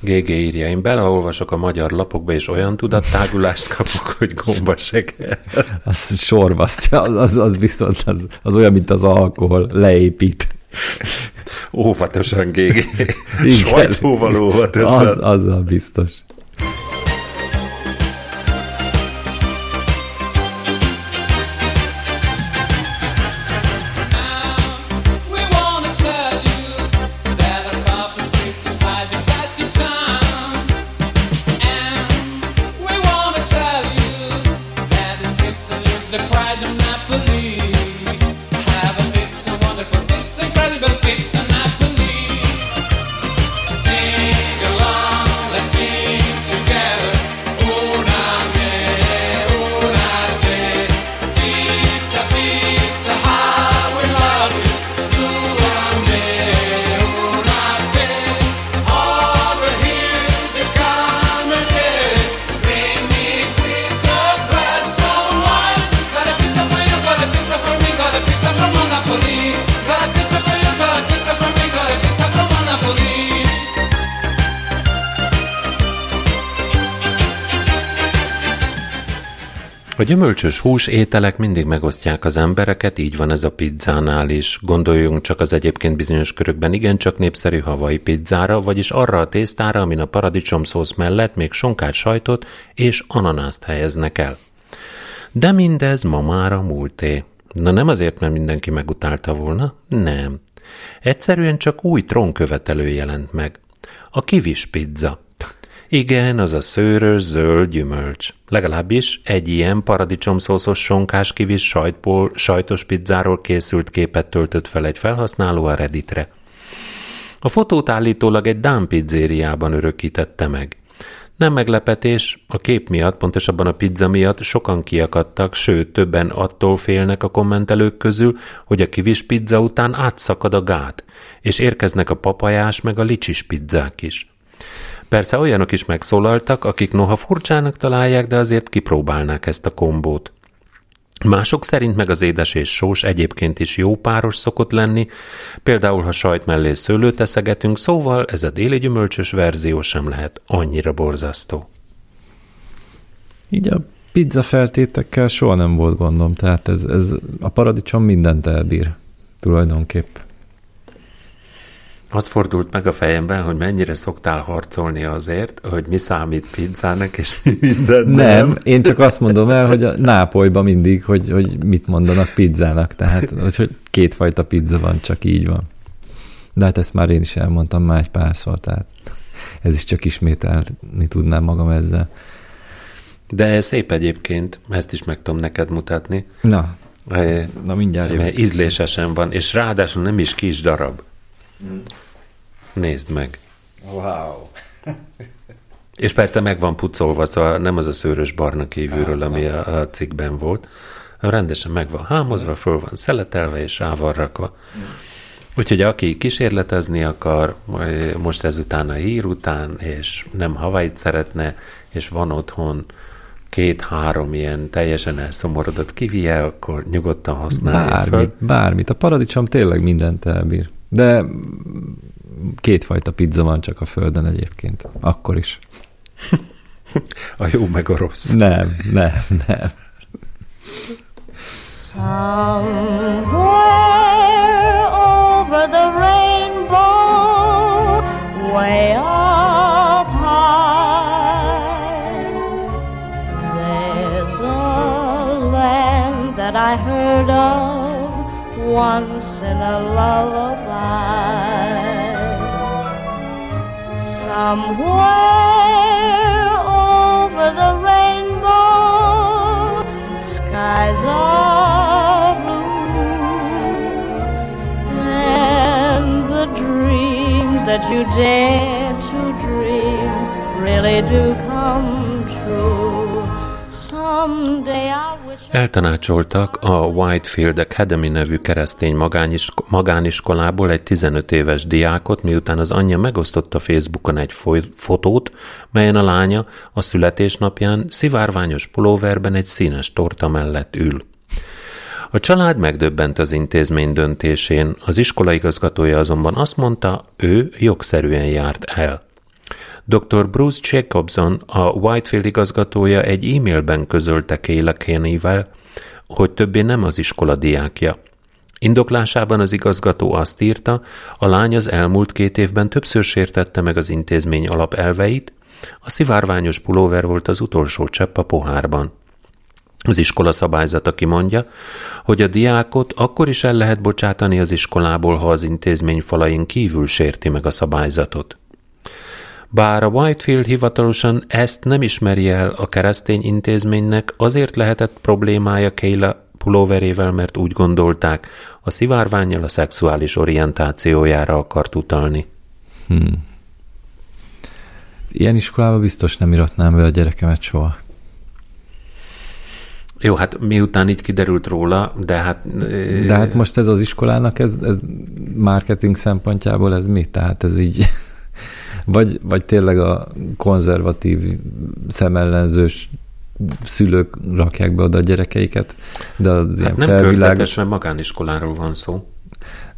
GG írja, én beleolvasok a magyar lapokba, és olyan tudattágulást kapok, hogy gomba se kell. Az sorvasztja, az, az, az viszont az, az olyan, mint az alkohol, leépít. Óvatosan, GG. Sajtóval óvatosan. Az, azzal biztos. A gyümölcsös hús ételek mindig megosztják az embereket, így van ez a pizzánál is. Gondoljunk csak az egyébként bizonyos körökben igencsak népszerű havai pizzára, vagyis arra a tésztára, amin a paradicsomszósz mellett még sonkát sajtot és ananászt helyeznek el. De mindez ma már a múlté. Na nem azért, mert mindenki megutálta volna, nem. Egyszerűen csak új trónkövetelő jelent meg. A kivis pizza. Igen, az a szőrös, zöld gyümölcs. Legalábbis egy ilyen paradicsomszószos sonkás kivis sajtból, sajtos pizzáról készült képet töltött fel egy felhasználó a Redditre. A fotót állítólag egy Dán pizzériában örökítette meg. Nem meglepetés, a kép miatt, pontosabban a pizza miatt sokan kiakadtak, sőt, többen attól félnek a kommentelők közül, hogy a kivis pizza után átszakad a gát, és érkeznek a papajás meg a licsis pizzák is. Persze olyanok is megszólaltak, akik noha furcsának találják, de azért kipróbálnák ezt a kombót. Mások szerint meg az édes és sós egyébként is jó páros szokott lenni, például ha sajt mellé szőlőt eszegetünk, szóval ez a déli gyümölcsös verzió sem lehet annyira borzasztó. Így a pizza feltétekkel soha nem volt gondom, tehát ez, ez a paradicsom mindent elbír tulajdonképp. Az fordult meg a fejemben, hogy mennyire szoktál harcolni azért, hogy mi számít pizzának, és mi minden Nem, nem. én csak azt mondom el, hogy a Nápolyban mindig, hogy, hogy mit mondanak pizzának, tehát hogy, kétfajta pizza van, csak így van. De hát ezt már én is elmondtam már egy párszor, tehát ez is csak ismételni tudnám magam ezzel. De szép egyébként, ezt is meg tudom neked mutatni. Na, Eh, na mindjárt jövök. Mert ízlésesen van, és ráadásul nem is kis darab. Nézd meg. Wow. És persze meg van pucolva, szóval nem az a szőrös barna kívülről, ami a, a cikkben volt. Rendesen meg van hámozva, föl van szeletelve és rá van rakva. Úgyhogy aki kísérletezni akar, most ezután a hír után, és nem Havait szeretne, és van otthon két-három ilyen teljesen elszomorodott kivie, akkor nyugodtan használja Bármit, föl. bármit. A paradicsom tényleg mindent elbír. De kétfajta pizza van csak a földön egyébként. Akkor is. A jó meg a rossz. Nem, nem, nem. Somewhere over the rainbow, way up high, there's a land that I heard of once in a lullaby. Somewhere over the rainbow, skies are blue, and the dreams that you dare to dream really do come Eltanácsoltak a Whitefield Academy nevű keresztény magánisk- magániskolából egy 15 éves diákot, miután az anyja megosztotta Facebookon egy foly- fotót, melyen a lánya a születésnapján szivárványos pulóverben egy színes torta mellett ül. A család megdöbbent az intézmény döntésén, az iskola igazgatója azonban azt mondta, ő jogszerűen járt el. Dr. Bruce Jacobson, a Whitefield igazgatója egy e-mailben közölte Kayla Kennyvel, hogy többé nem az iskola diákja. Indoklásában az igazgató azt írta, a lány az elmúlt két évben többször sértette meg az intézmény alapelveit, a szivárványos pulóver volt az utolsó csepp a pohárban. Az iskola szabályzata kimondja, hogy a diákot akkor is el lehet bocsátani az iskolából, ha az intézmény falain kívül sérti meg a szabályzatot. Bár a Whitefield hivatalosan ezt nem ismeri el a keresztény intézménynek, azért lehetett problémája Kayla pulóverével, mert úgy gondolták, a szivárványjal a szexuális orientációjára akart utalni. Ilyen iskolába biztos nem iratnám be a gyerekemet soha. Jó, hát miután így kiderült róla, de hát... De hát most ez az iskolának, ez, ez marketing szempontjából ez mi? Tehát ez így... Vagy, vagy tényleg a konzervatív, szemellenzős szülők rakják be oda a gyerekeiket, de az ilyen Hát nem felvilág... körzetes, mert magániskoláról van szó.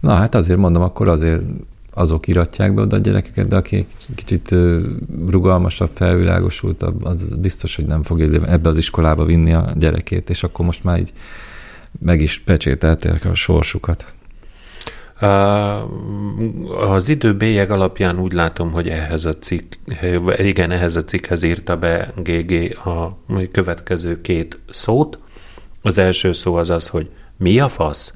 Na hát azért mondom, akkor azért azok iratják be oda a gyerekeket, de aki kicsit rugalmasabb, felvilágosultabb, az biztos, hogy nem fogja ebbe az iskolába vinni a gyerekét, és akkor most már így meg is pecsételték a sorsukat. Az idő bélyeg alapján úgy látom, hogy ehhez a cikk, igen, ehhez a cikkhez írta be GG a következő két szót. Az első szó az az, hogy mi a fasz?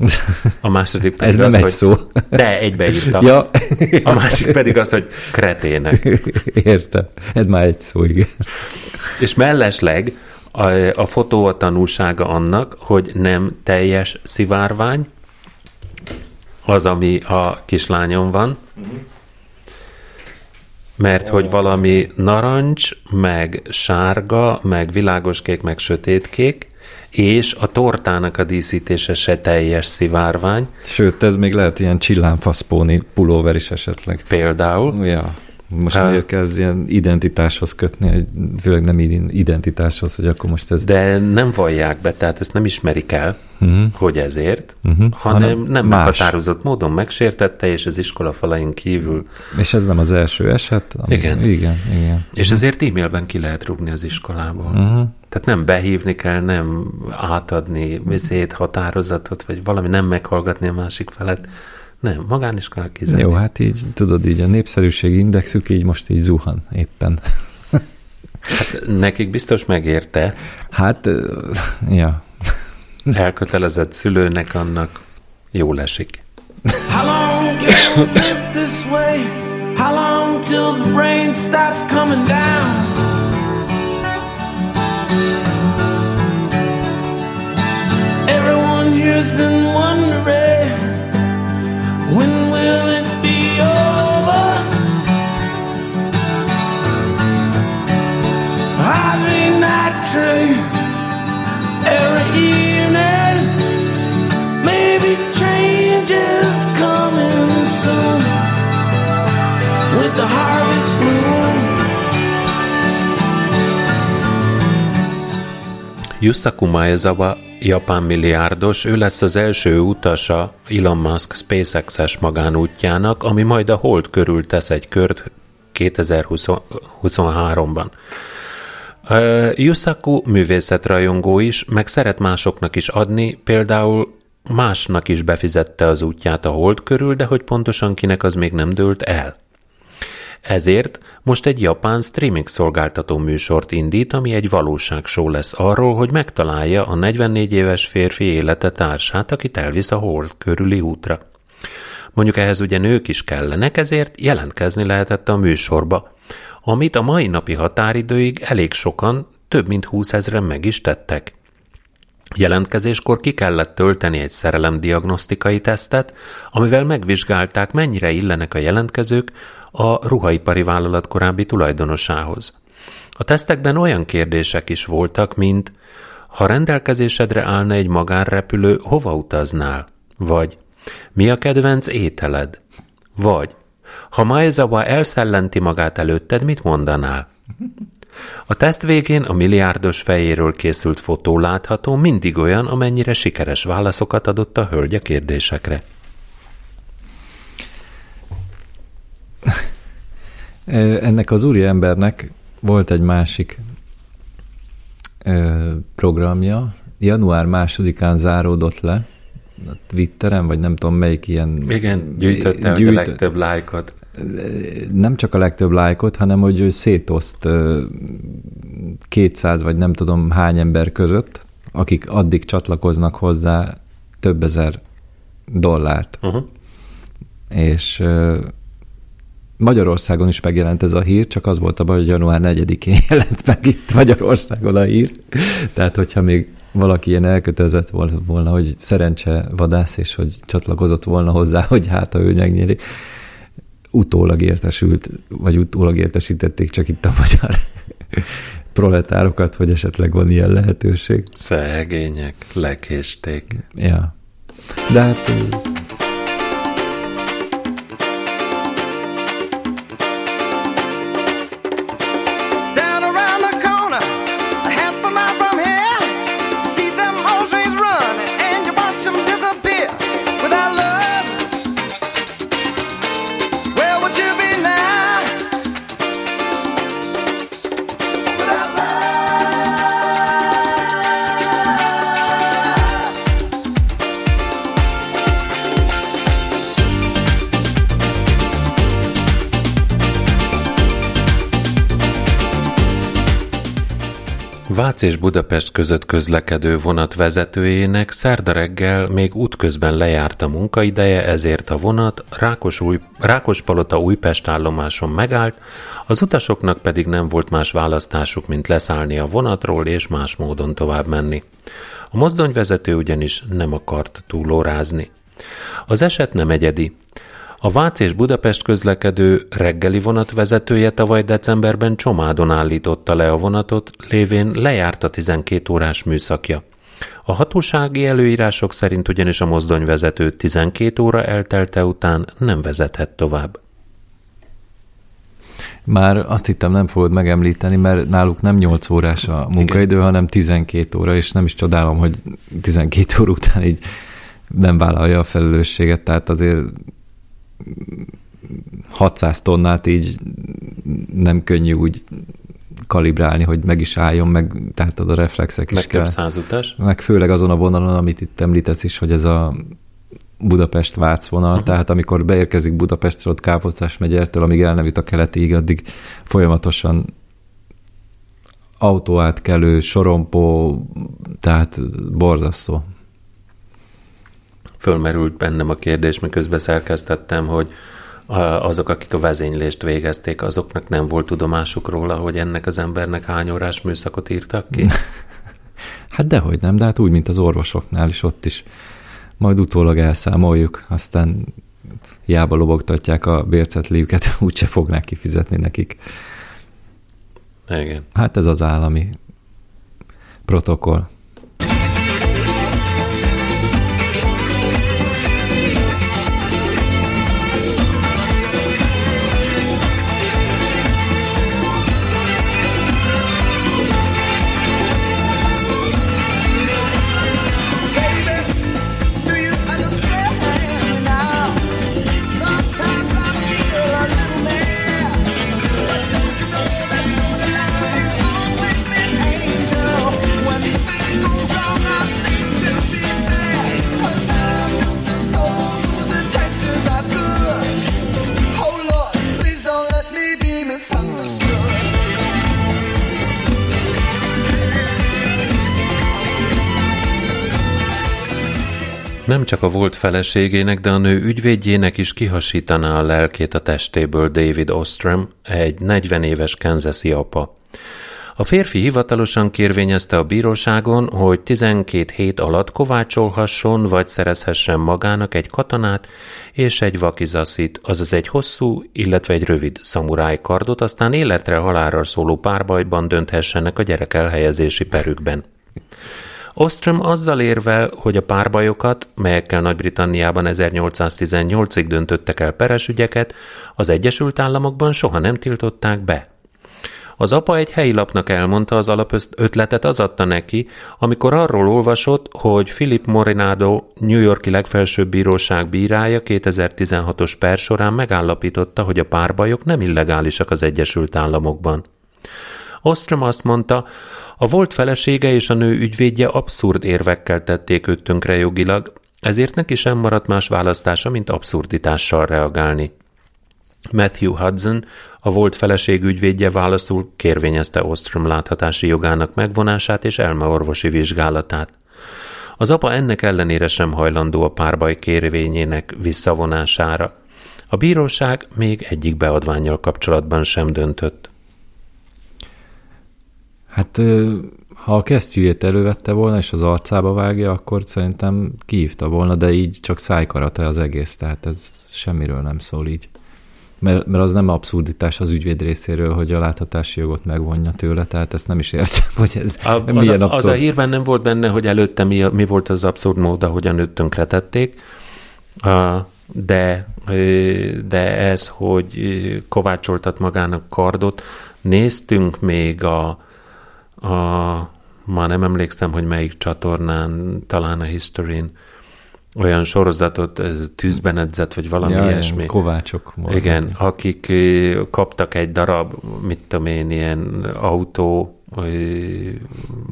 A második pedig Ez nem az, egy hogy... szó. De egybeírta. Ja, A másik pedig az, hogy kretének. értem. Ez már egy szó, igen. És mellesleg a, a fotó a tanúsága annak, hogy nem teljes szivárvány, az, ami a kislányon van, mert hogy valami narancs, meg sárga, meg világoskék, meg sötétkék, és a tortának a díszítése se teljes szivárvány, Sőt, ez még lehet ilyen csillámfaszpóni pulóver is esetleg. például. Ja. Most Hát. miért kezd ilyen identitáshoz kötni, főleg nem identitáshoz, hogy akkor most ez... De nem vallják be, tehát ezt nem ismerik el, Mhm. hogy ezért, Mhm. hanem, Hanem nem más. meghatározott módon megsértette, és az iskola falain kívül. És ez nem az első eset? Ami- Igen. Igen, igen. És ezért e-mailben ki lehet rúgni az iskolából. Uh-huh. Tehát nem behívni kell, nem átadni vizét, határozatot, vagy valami nem meghallgatni a másik felet. Nem, magániskolák kizárni. Jó, hát így, tudod, így a népszerűségi indexük így most így zuhan éppen. Nekik biztos megérte, Hát, ja. elkötelezett szülőnek annak jól esik. How long can we live this way? How long till the rain stops coming down? Everyone here's been wondering true. Yusaku Maezawa, japán milliárdos, ő lesz az első utasa Elon Musk SpaceX-es magánútjának, ami majd a Hold körül tesz egy kört 2023-ban. Uh, Yusaku művészetrajongó is, meg szeret másoknak is adni, például másnak is befizette az útját a Hold körül, de hogy pontosan kinek az még nem dőlt el. Ezért most egy japán streaming szolgáltató műsort indít, ami egy valóságshow lesz arról, hogy megtalálja a 44 éves férfi élete társát, akit elvisz a Hold körüli útra. Mondjuk ehhez ugye nők is kellenek, ezért jelentkezni lehetett a műsorba, amit a mai napi határidőig elég sokan, több mint 20 ezeren meg is tettek. Jelentkezéskor ki kellett tölteni egy szerelemdiagnosztikai tesztet, amivel megvizsgálták, mennyire illenek a jelentkezők a ruhaipari vállalat korábbi tulajdonosához. A tesztekben olyan kérdések is voltak, mint ha rendelkezésedre állna egy magánrepülő, hova utaznál? Vagy mi a kedvenc ételed? Vagy ha Maezawa elszellenti magát előtted, mit mondanál? A teszt végén a milliárdos fejéről készült fotó látható, mindig olyan, amennyire sikeres válaszokat adott a hölgy a kérdésekre. Ö, Ennek az úri embernek volt egy másik programja, január másodikán záródott le, a Twitteren, vagy nem tudom melyik ilyen... Igen, gyűjtötte hogy a gyűjt- legtöbb lájkot. nem csak a legtöbb lájkot, hanem hogy ő szétoszt ö, 200 vagy nem tudom hány ember között, akik addig csatlakoznak hozzá több ezer dollárt. Uh-huh. És Magyarországon is megjelent ez a hír, csak az volt a baj, hogy január 4-én jelent meg itt Magyarországon a hír. Tehát, hogyha még valaki ilyen elkötelezett volt volna, hogy szerencse vadász, és hogy csatlakozott volna hozzá, hogy hát, ha ő megnyeri, utólag értesült, vagy utólag értesítették csak itt a magyar proletárokat, hogy esetleg van ilyen lehetőség. Szegények, lekésték. Ja. De hát ez... És Budapest között közlekedő vonat vezetőjének szerda reggel még útközben lejárt a munkaideje, ezért a vonat Rákos új, Rákospalota Újpest állomáson megállt, az utasoknak pedig nem volt más választásuk, mint leszállni a vonatról és más módon tovább menni. A mozdonyvezető ugyanis nem akart túlórázni. Az eset nem egyedi. A Vác és Budapest közlekedő reggeli vonat vezetője tavaly decemberben Csomádon állította le a vonatot, lévén lejárt a 12 órás műszakja. A hatósági előírások szerint ugyanis a mozdonyvezető 12 óra eltelte után nem vezethet tovább. Már azt hittem nem fogod megemlíteni, mert náluk nem 8 órás a munkaidő, Igen. hanem 12 óra, és nem is csodálom, hogy 12 óra után így nem vállalja a felelősséget, tehát azért 600 tonnát így nem könnyű úgy kalibrálni, hogy meg is álljon, meg tehát az a reflexek meg is kell. Meg utas. Meg főleg azon a vonalon, amit itt említesz is, hogy ez a Budapest-Vác vonal, uh-huh. tehát amikor beérkezik Budapestről, ott Káposztás megyertől, amíg el nem jut a keletig, addig folyamatosan autóátkelő, sorompó, tehát borzasztó fölmerült bennem a kérdés, miközben szerkesztettem, hogy azok, akik a vezénylést végezték, azoknak nem volt tudomásuk róla, hogy ennek az embernek hány órás műszakot írtak ki? Hát dehogy nem, de hát úgy, mint az orvosoknál is ott is. Majd utólag elszámoljuk, aztán hiába lobogtatják a bércetliüket, úgyse fognák kifizetni nekik. Igen. Hát ez az állami protokoll. Nem csak a volt feleségének, de a nő ügyvédjének is kihasítaná a lelkét a testéből David Ostrom, egy 40 éves Kansasi apa. A férfi hivatalosan kérvényezte a bíróságon, hogy 12 hét alatt kovácsolhasson vagy szerezhessen magának egy katonát és egy vakizaszit, azaz egy hosszú, illetve egy rövid szamuráj kardot, aztán életre halálra szóló párbajban dönthessenek a gyerek elhelyezési perükben. Ostrom azzal érvel, hogy a párbajokat, melyekkel Nagy-Britanniában 1818-ig döntöttek el peres ügyeket, az Egyesült Államokban soha nem tiltották be. Az apa egy helyi lapnak elmondta az alapötletet az adta neki, amikor arról olvasott, hogy Philip Morinado, New Yorki legfelsőbb bíróság bírája 2016-os per során megállapította, hogy a párbajok nem illegálisak az Egyesült Államokban. Ostrom azt mondta, a volt felesége és a nő ügyvédje abszurd érvekkel tették őt tönkre jogilag, ezért neki sem maradt más választása, mint abszurditással reagálni. Matthew Hudson, a volt feleség ügyvédje válaszul kérvényezte Ostrom láthatási jogának megvonását és elmeorvosi vizsgálatát. Az apa ennek ellenére sem hajlandó a párbaj kérvényének visszavonására. A bíróság még egyik beadványjal kapcsolatban sem döntött. Hát ha a kesztyűjét elővette volna, és az arcába vágja, akkor szerintem kihívta volna, de így csak szájkarate az egész, tehát ez semmiről nem szól így. Mert, mert az nem abszurditás az ügyvéd részéről, hogy a láthatási jogot megvonja tőle, tehát ezt nem is értem, hogy ez a, az milyen a, abszurd. Az a hírben nem volt benne, hogy előtte mi, mi volt az abszurd mód, ahogyan őt tönkretették, de, de ez, hogy kovácsoltat magának kardot, néztünk még a, a, már nem emlékszem, hogy melyik csatornán, talán a History-n, olyan sorozatot, ez tűzben edzett, vagy valami ja, ilyesmi. Kovácsok. Igen, akik kaptak egy darab, mit tudom én, ilyen autó,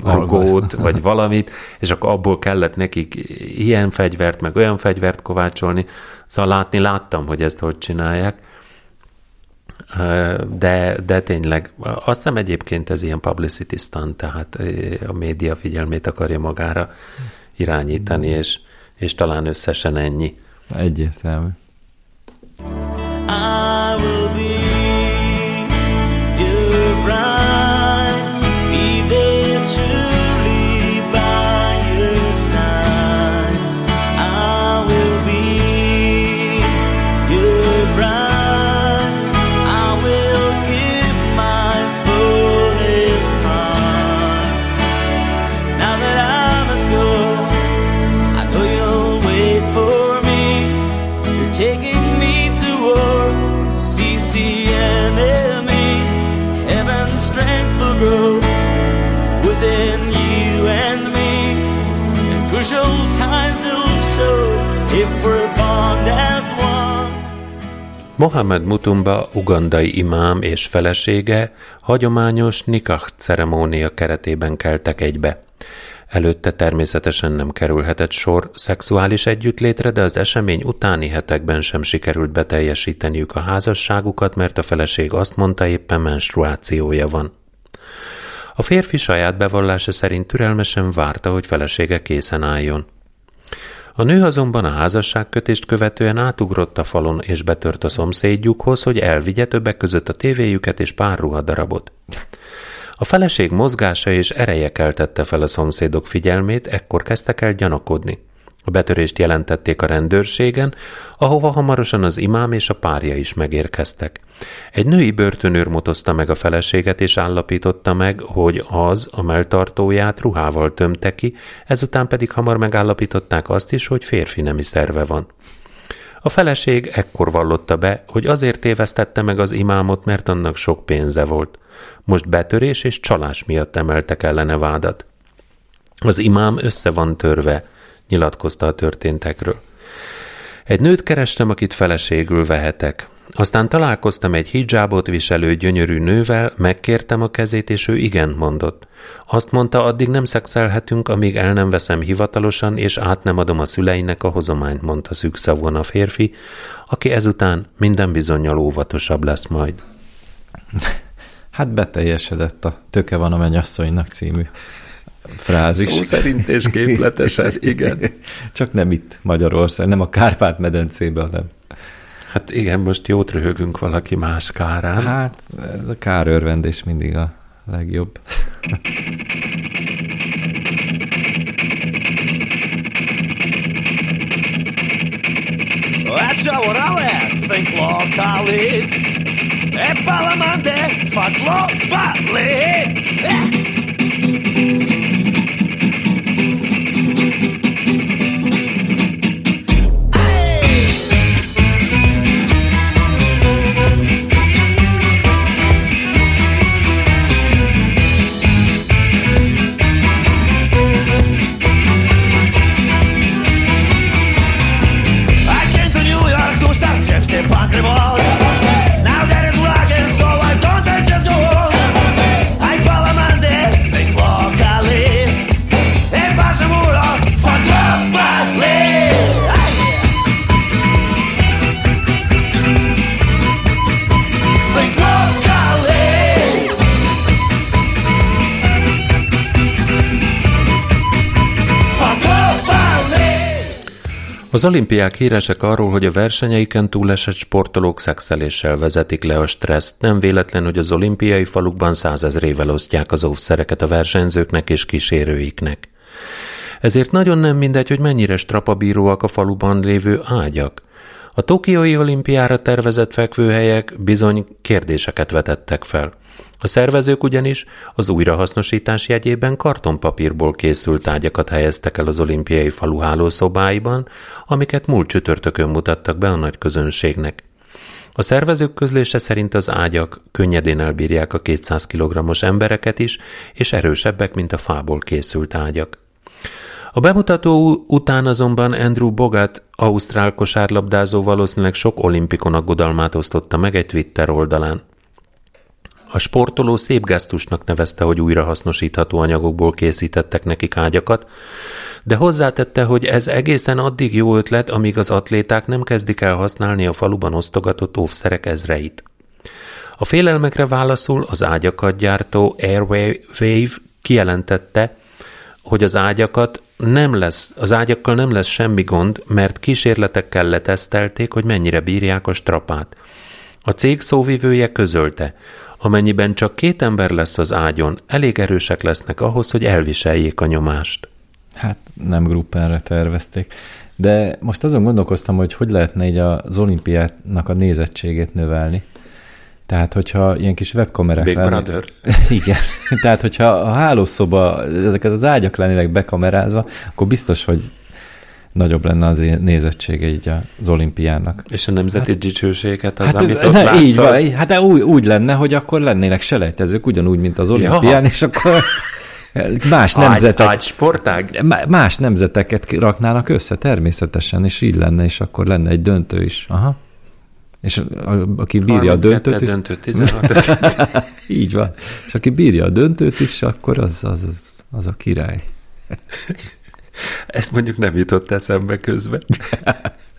rugót, vagy valamit, és akkor abból kellett nekik ilyen fegyvert, meg olyan fegyvert kovácsolni. Szóval látni láttam, hogy ezt hogy csinálják. De, de tényleg, azt hiszem egyébként ez ilyen publicity stunt, tehát a média figyelmét akarja magára irányítani, és, és talán összesen ennyi. Egyértelmű. Crucial times will show if we're bond as one. Mohamed Mutumba ugandai imám és felesége hagyományos nikah ceremónia keretében keltek egybe. Előtte természetesen nem kerülhetett sor szexuális együttlétre, de az esemény utáni hetekben sem sikerült beteljesíteniük a házasságukat, mert a feleség azt mondta éppen menstruációja van. A férfi saját bevallása szerint türelmesen várta, hogy felesége készen álljon. A nő azonban a házasságkötést követően átugrott a falon és betört a szomszédjukhoz, hogy elvigye többek között a tévéjüket és pár ruhadarabot. A feleség mozgása és ereje keltette fel a szomszédok figyelmét, ekkor kezdtek el gyanakodni. A betörést jelentették a rendőrségen, ahova hamarosan az imám és a párja is megérkeztek. Egy női börtönőr motozta meg a feleséget, és állapította meg, hogy az a melltartóját ruhával tömte ki, ezután pedig hamar megállapították azt is, hogy férfi nemi szerve van. A feleség ekkor vallotta be, hogy azért tévesztette meg az imámot, mert annak sok pénze volt. Most betörés és csalás miatt emeltek ellene vádat. Az imám össze van törve, nyilatkozta a történtekről. Egy nőt kerestem, akit feleségül vehetek. Aztán találkoztam egy hijabot viselő gyönyörű nővel, megkértem a kezét, és ő igen mondott. Azt mondta, addig nem szexelhetünk, amíg el nem veszem hivatalosan, és át nem adom a szüleinek a hozományt, mondta szűkszavon a férfi, aki ezután minden bizonyal óvatosabb lesz majd. Hát beteljesedett a Töke van a mennyasszonynak című frázis. Szó szerint és képletesen, igen. Csak nem itt Magyarország, nem a Kárpát-medencében, hanem. Hát igen, most jót röhögünk valaki más kárán. Hát ez a kárörvendés mindig a legjobb. Palamande fa Az olimpiák híresek arról, hogy a versenyeiken túlesett sportolók szexeléssel vezetik le a stresszt. Nem véletlen, hogy az olimpiai falukban százezrével osztják az óvszereket a versenyzőknek és kísérőiknek. Ezért nagyon nem mindegy, hogy mennyire strapabíróak a faluban lévő ágyak. A Tokiói olimpiára tervezett fekvőhelyek bizony kérdéseket vetettek fel. A szervezők ugyanis az újrahasznosítás jegyében kartonpapírból készült ágyakat helyeztek el az olimpiai falu hálószobáiban, amiket múlt csütörtökön mutattak be a nagy közönségnek. A szervezők közlése szerint az ágyak könnyedén elbírják a 200 kg-os embereket is, és erősebbek, mint a fából készült ágyak. A bemutató után azonban Andrew Bogat, ausztrál kosárlabdázó valószínűleg sok olimpikon aggodalmát osztotta meg egy Twitter oldalán. A sportoló szép gesztusnak nevezte, hogy újrahasznosítható anyagokból készítettek nekik ágyakat, de hozzátette, hogy ez egészen addig jó ötlet, amíg az atléták nem kezdik el használni a faluban osztogatott óvszerek ezreit. A félelmekre válaszul az ágyakat gyártó Airwave kijelentette, hogy az ágyakat nem lesz, az ágyakkal nem lesz semmi gond, mert kísérletekkel letesztelték, hogy mennyire bírják a strapát. A cég szóvivője közölte, amennyiben csak két ember lesz az ágyon, elég erősek lesznek ahhoz, hogy elviseljék a nyomást. Hát nem gruppenre tervezték. De most azon gondolkoztam, hogy hogy lehetne így az olimpiának a nézettségét növelni. Tehát, hogyha ilyen kis webkamerák Big lennének- Brother. Igen. Tehát, hogyha a hálószoba ezeket az ágyak lennének bekamerázva, akkor biztos, hogy nagyobb lenne az nézettsége így az olimpiának. És a nemzeti hát, dicsőséget az, Hát, amit ott ne, látsz, így van, az- így- hát úgy, úgy lenne, hogy akkor lennének selejtezők, ugyanúgy, mint az olimpián, és akkor más nemzetek, Ágy, sportág? Má- Más nemzeteket raknának össze természetesen, és így lenne, és akkor lenne egy döntő is. Aha. És a, a, aki bírja a 32 döntőt is, döntő, 16. így van. És aki bírja a döntőt is, akkor az, az, az, az a király. Ez mondjuk nem jutott eszembe közben.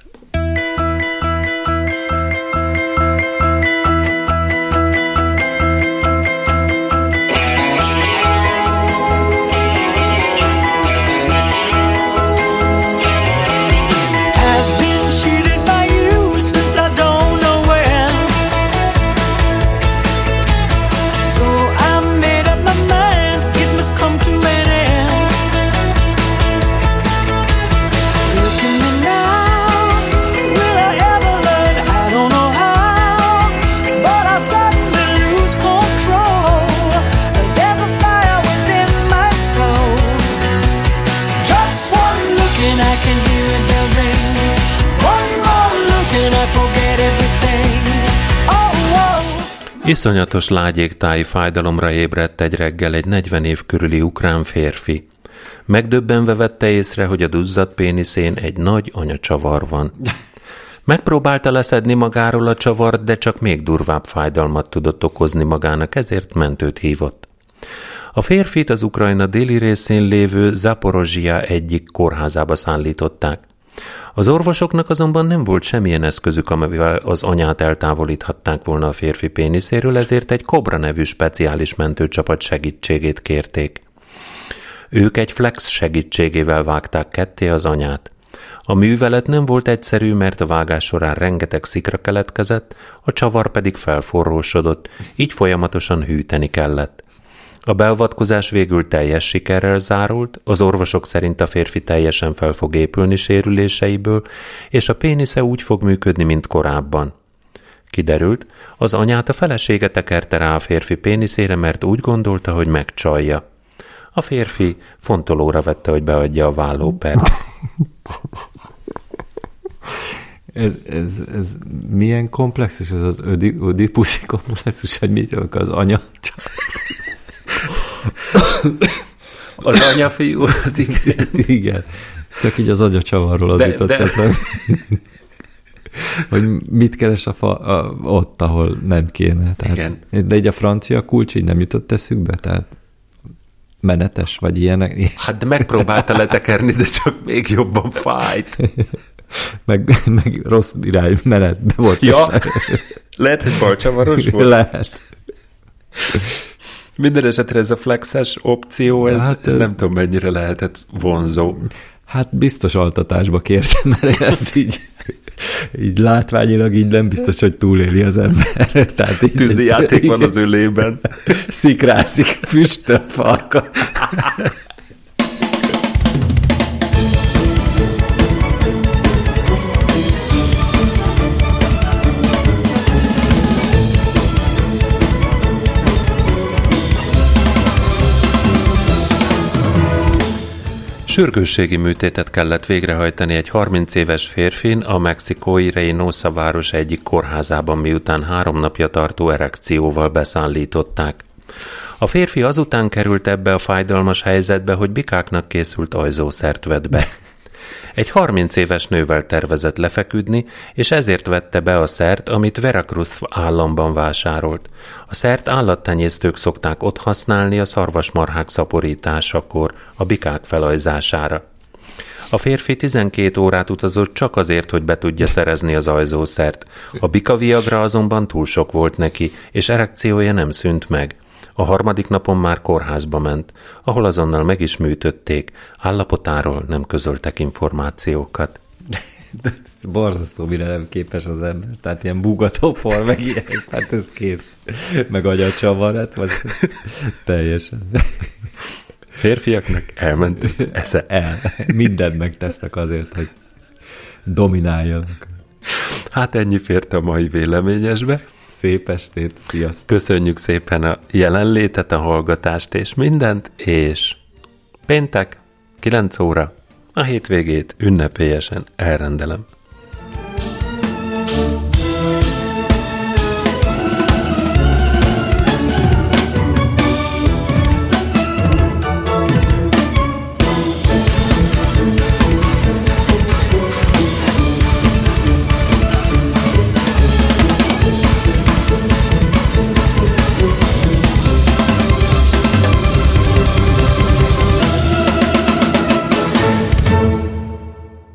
Iszonyatos lágyégtáji fájdalomra ébredt egy reggel egy 40 év körüli ukrán férfi. Megdöbbenve vette észre, hogy a duzzadt péniszén egy nagy anyacsavar van. Megpróbálta leszedni magáról a csavart, de csak még durvább fájdalmat tudott okozni magának, ezért mentőt hívott. A férfit az Ukrajna déli részén lévő Zaporozsia egyik kórházába szállították. Az orvosoknak azonban nem volt semmilyen eszközük, amivel az anyát eltávolíthatták volna a férfi péniszéről, ezért egy Cobra nevű speciális mentőcsapat segítségét kérték. Ők egy flex segítségével vágták ketté az anyát. A művelet nem volt egyszerű, mert a vágás során rengeteg szikra keletkezett, a csavar pedig felforrósodott, így folyamatosan hűteni kellett. A beavatkozás végül teljes sikerrel zárult, az orvosok szerint a férfi teljesen fel fog épülni sérüléseiből, és a pénisze úgy fog működni, mint korábban. Kiderült, az anyát a felesége tekerte rá a férfi péniszére, mert úgy gondolta, hogy megcsalja. A férfi fontolóra vette, hogy beadja a vállópert. Ez, ez, ez milyen komplexus ez az ödi, ödipuszi komplexus, hogy mit az anya? Az anyafiú, az igen. Igen. Csak így az agyacsavarról az De- jutott de- eszembe. hogy mit keres a, fa, a, ott, ahol nem kéne. Tehát, Igen. De így a francia kulcs így nem jutott eszükbe? Tehát menetes, vagy ilyenek? Hát de megpróbálta letekerni, de csak még jobban fájt. meg, meg rossz irány menetbe volt. Ja, lehet, hogy balcsavaros volt. Lehet. Minden esetre ez a flexes opció, ez, Hát, ez nem tudom mennyire lehetett vonzó. Hát biztos altatásba kértem, mert ezt így, így látványilag így nem biztos, hogy túléli az ember. Tehát így, Tűzi játék van az ölében. Szikrászik, füstöl farka. Sürgősségi műtétet kellett végrehajtani egy 30 éves férfin a mexikói Reynosa város egyik kórházában, miután három napja tartó erekcióval beszállították. A férfi azután került ebbe a fájdalmas helyzetbe, hogy bikáknak készült ajzószert vett be. Egy 30 éves nővel tervezett lefeküdni, és ezért vette be a szert, amit Veracruz államban vásárolt. A szert állattenyésztők szokták ott használni a szarvasmarhák szaporításakor, a bikák felajzására. A férfi 12 órát utazott csak azért, hogy be tudja szerezni az ajzószert. A bika viagra azonban túl sok volt neki, és erekciója nem szűnt meg. A harmadik napon már kórházba ment, ahol azonnal meg is műtötték, állapotáról nem közöltek információkat. Borzasztó, mire nem képes az ember. Tehát ilyen bugatopor, meg ilyen, hát ez kész. Meg agyacsavarat, vagy teljesen. Férfiaknak elment az esze. El. Mindent megtesznek azért, hogy domináljanak. Hát ennyi fért a mai véleményesbe. Szép estét, sziasztok! Köszönjük szépen a jelenlétet, a hallgatást és mindent, és péntek, 9 óra, a hétvégét ünnepélyesen elrendelem.